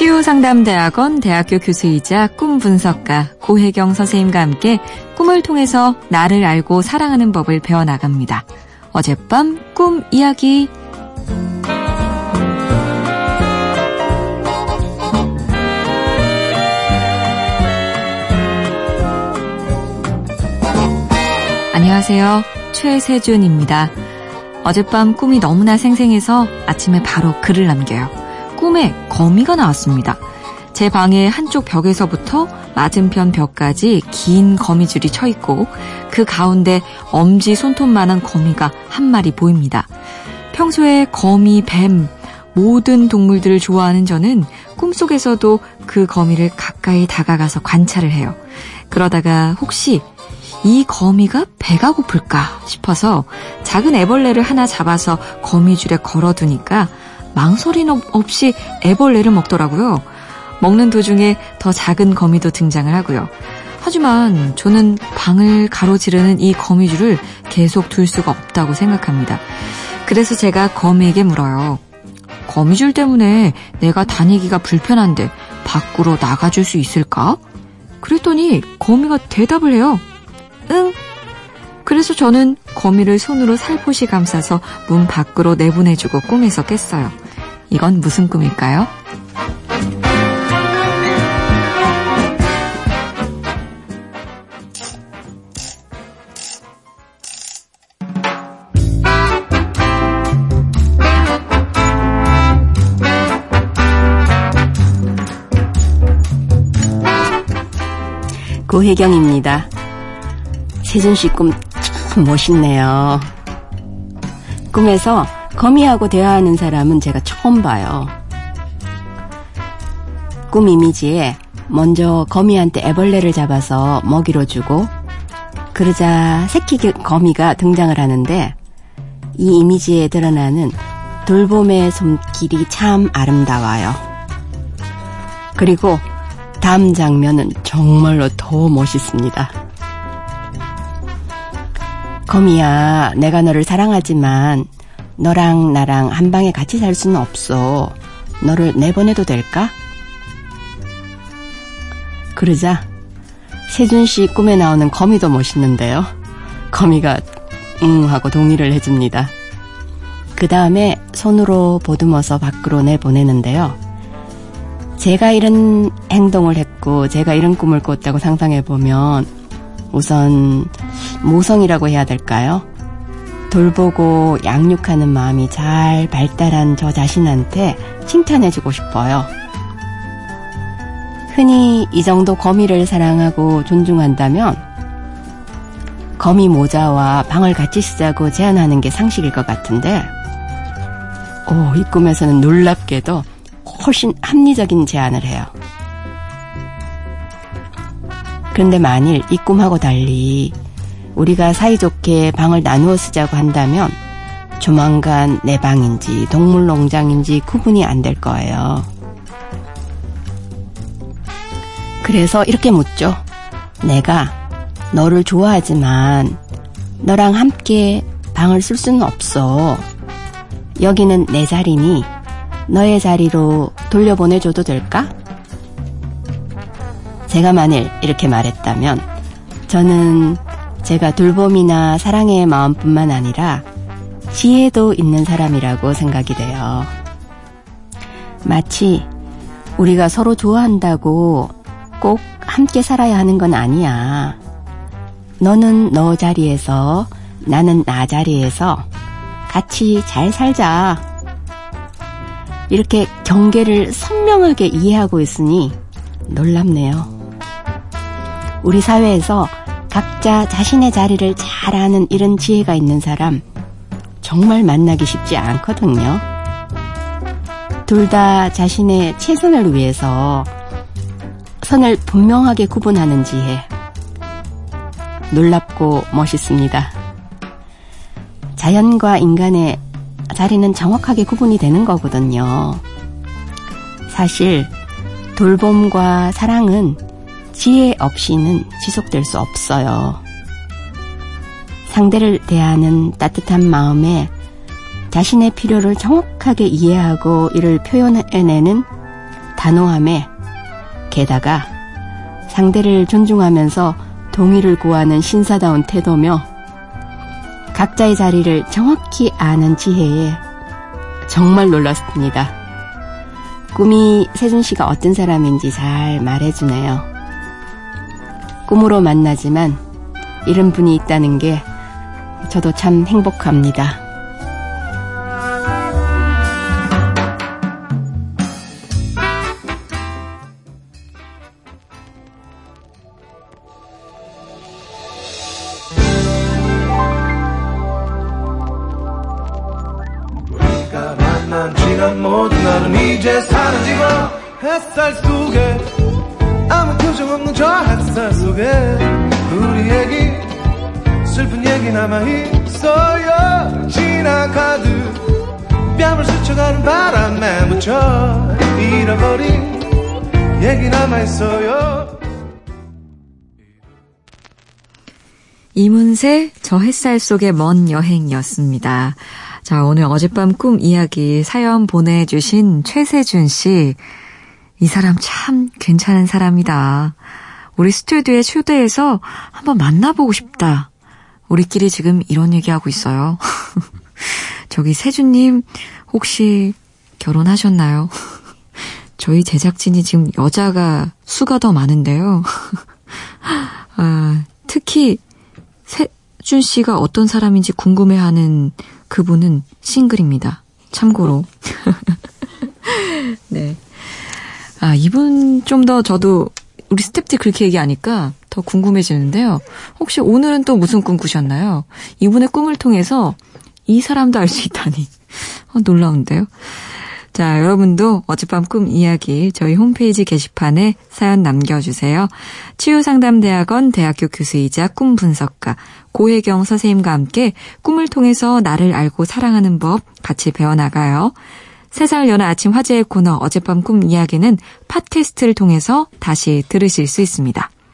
치유상담대학원 대학교 교수이자 꿈 분석가 고혜경 선생님과 함께 꿈을 통해서 나를 알고 사랑하는 법을 배워나갑니다. 어젯밤 꿈 이야기 안녕하세요. 최세준입니다. 어젯밤 꿈이 너무나 생생해서 아침에 바로 글을 남겨요. 꿈에 거미가 나왔습니다. 제 방의 한쪽 벽에서부터 맞은편 벽까지 긴 거미줄이 쳐 있고 그 가운데 엄지 손톱만한 거미가 한 마리 보입니다. 평소에 거미, 뱀, 모든 동물들을 좋아하는 저는 꿈속에서도 그 거미를 가까이 다가가서 관찰을 해요. 그러다가 혹시 이 거미가 배가 고플까 싶어서 작은 애벌레를 하나 잡아서 거미줄에 걸어두니까 망설임 없이 애벌레를 먹더라고요. 먹는 도중에 더 작은 거미도 등장을 하고요. 하지만 저는 방을 가로지르는 이 거미줄을 계속 둘 수가 없다고 생각합니다. 그래서 제가 거미에게 물어요. 거미줄 때문에 내가 다니기가 불편한데 밖으로 나가줄 수 있을까? 그랬더니 거미가 대답을 해요. 응. 그래서 저는 거미를 손으로 살포시 감싸서 문 밖으로 내보내주고 꿈에서 깼어요. 이건 무슨 꿈일까요? 고혜경입니다. 세준 씨꿈참 멋있네요. 꿈에서 거미하고 대화하는 사람은 제가 처음 봐요. 꿈 이미지에 먼저 거미한테 애벌레를 잡아서 먹이로 주고 그러자 새끼 거미가 등장을 하는데 이 이미지에 드러나는 돌봄의 손길이 참 아름다워요. 그리고 다음 장면은 정말로 더 멋있습니다. 거미야, 내가 너를 사랑하지만 너랑 나랑 한 방에 같이 살 수는 없어. 너를 내보내도 될까? 그러자 세준 씨 꿈에 나오는 거미도 멋있는데요. 거미가 응 하고 동의를 해줍니다. 그 다음에 손으로 보듬어서 밖으로 내보내는데요. 제가 이런 행동을 했고 제가 이런 꿈을 꿨다고 상상해 보면 우선 모성이라고 해야 될까요? 돌보고 양육하는 마음이 잘 발달한 저 자신한테 칭찬해주고 싶어요. 흔히 이 정도 거미를 사랑하고 존중한다면 거미 모자와 방을 같이 쓰자고 제안하는 게 상식일 것 같은데, 오, 이 꿈에서는 놀랍게도 훨씬 합리적인 제안을 해요. 그런데 만일 이 꿈하고 달리 우리가 사이좋게 방을 나누어 쓰자고 한다면 조만간 내 방인지 동물농장인지 구분이 안 될 거예요. 그래서 이렇게 묻죠. 내가 너를 좋아하지만 너랑 함께 방을 쓸 수는 없어. 여기는 내 자리니 너의 자리로 돌려보내줘도 될까? 제가 만일 이렇게 말했다면 저는 제가 돌봄이나 사랑의 마음뿐만 아니라 지혜도 있는 사람이라고 생각이 돼요. 마치 우리가 서로 좋아한다고 꼭 함께 살아야 하는 건 아니야. 너는 너 자리에서 나는 나 자리에서 같이 잘 살자. 이렇게 경계를 선명하게 이해하고 있으니 놀랍네요. 우리 사회에서 각자 자신의 자리를 잘 아는 이런 지혜가 있는 사람 정말 만나기 쉽지 않거든요. 둘 다 자신의 최선을 위해서 선을 분명하게 구분하는 지혜. 놀랍고 멋있습니다. 자연과 인간의 자리는 정확하게 구분이 되는 거거든요. 사실 돌봄과 사랑은 지혜 없이는 지속될 수 없어요. 상대를 대하는 따뜻한 마음에 자신의 필요를 정확하게 이해하고 이를 표현해내는 단호함에 게다가 상대를 존중하면서 동의를 구하는 신사다운 태도며 각자의 자리를 정확히 아는 지혜에 정말 놀랐습니다. 꿈이 세준 씨가 어떤 사람인지 잘 말해주네요. 꿈으로 만나지만 이런 분이 있다는 게 저도 참 행복합니다. 난 지난 모든 날은 이제 사라지고 햇살 속에 표정 없는 저 햇살 속에 우리 얘기 슬픈 얘기 남아있어요 지나가듯 뺨을 스쳐가는 바람에 묻혀 잃어버린 얘기 남아있어요 이문세 저 햇살 속의 먼 여행이었습니다. 자, 오늘 어젯밤 꿈 이야기 사연 보내주신 최세준 씨. 이 사람 참 괜찮은 사람이다. 우리 스튜디오에 초대해서 한번 만나보고 싶다. 우리끼리 지금 이런 얘기하고 있어요. 저기 세준님, 혹시 결혼하셨나요? 저희 제작진이 지금 여자가 수가 더 많은데요. 아, 특히 세준 씨가 어떤 사람인지 궁금해하는 그분은 싱글입니다. 참고로. 네. 아, 이분 좀 더 저도 우리 스탭들 그렇게 얘기하니까 더 궁금해지는데요. 혹시 오늘은 또 무슨 꿈 꾸셨나요? 이분의 꿈을 통해서 이 사람도 알 수 있다니. 어, 놀라운데요. 자, 여러분도 어젯밤 꿈 이야기 저희 홈페이지 게시판에 사연 남겨주세요. 치유상담대학원 대학교 교수이자 꿈 분석가 고혜경 선생님과 함께 꿈을 통해서 나를 알고 사랑하는 법 같이 배워나가요. 세상을 여는 아침 화제의 코너 어젯밤 꿈 이야기는 팟캐스트를 통해서 다시 들으실 수 있습니다.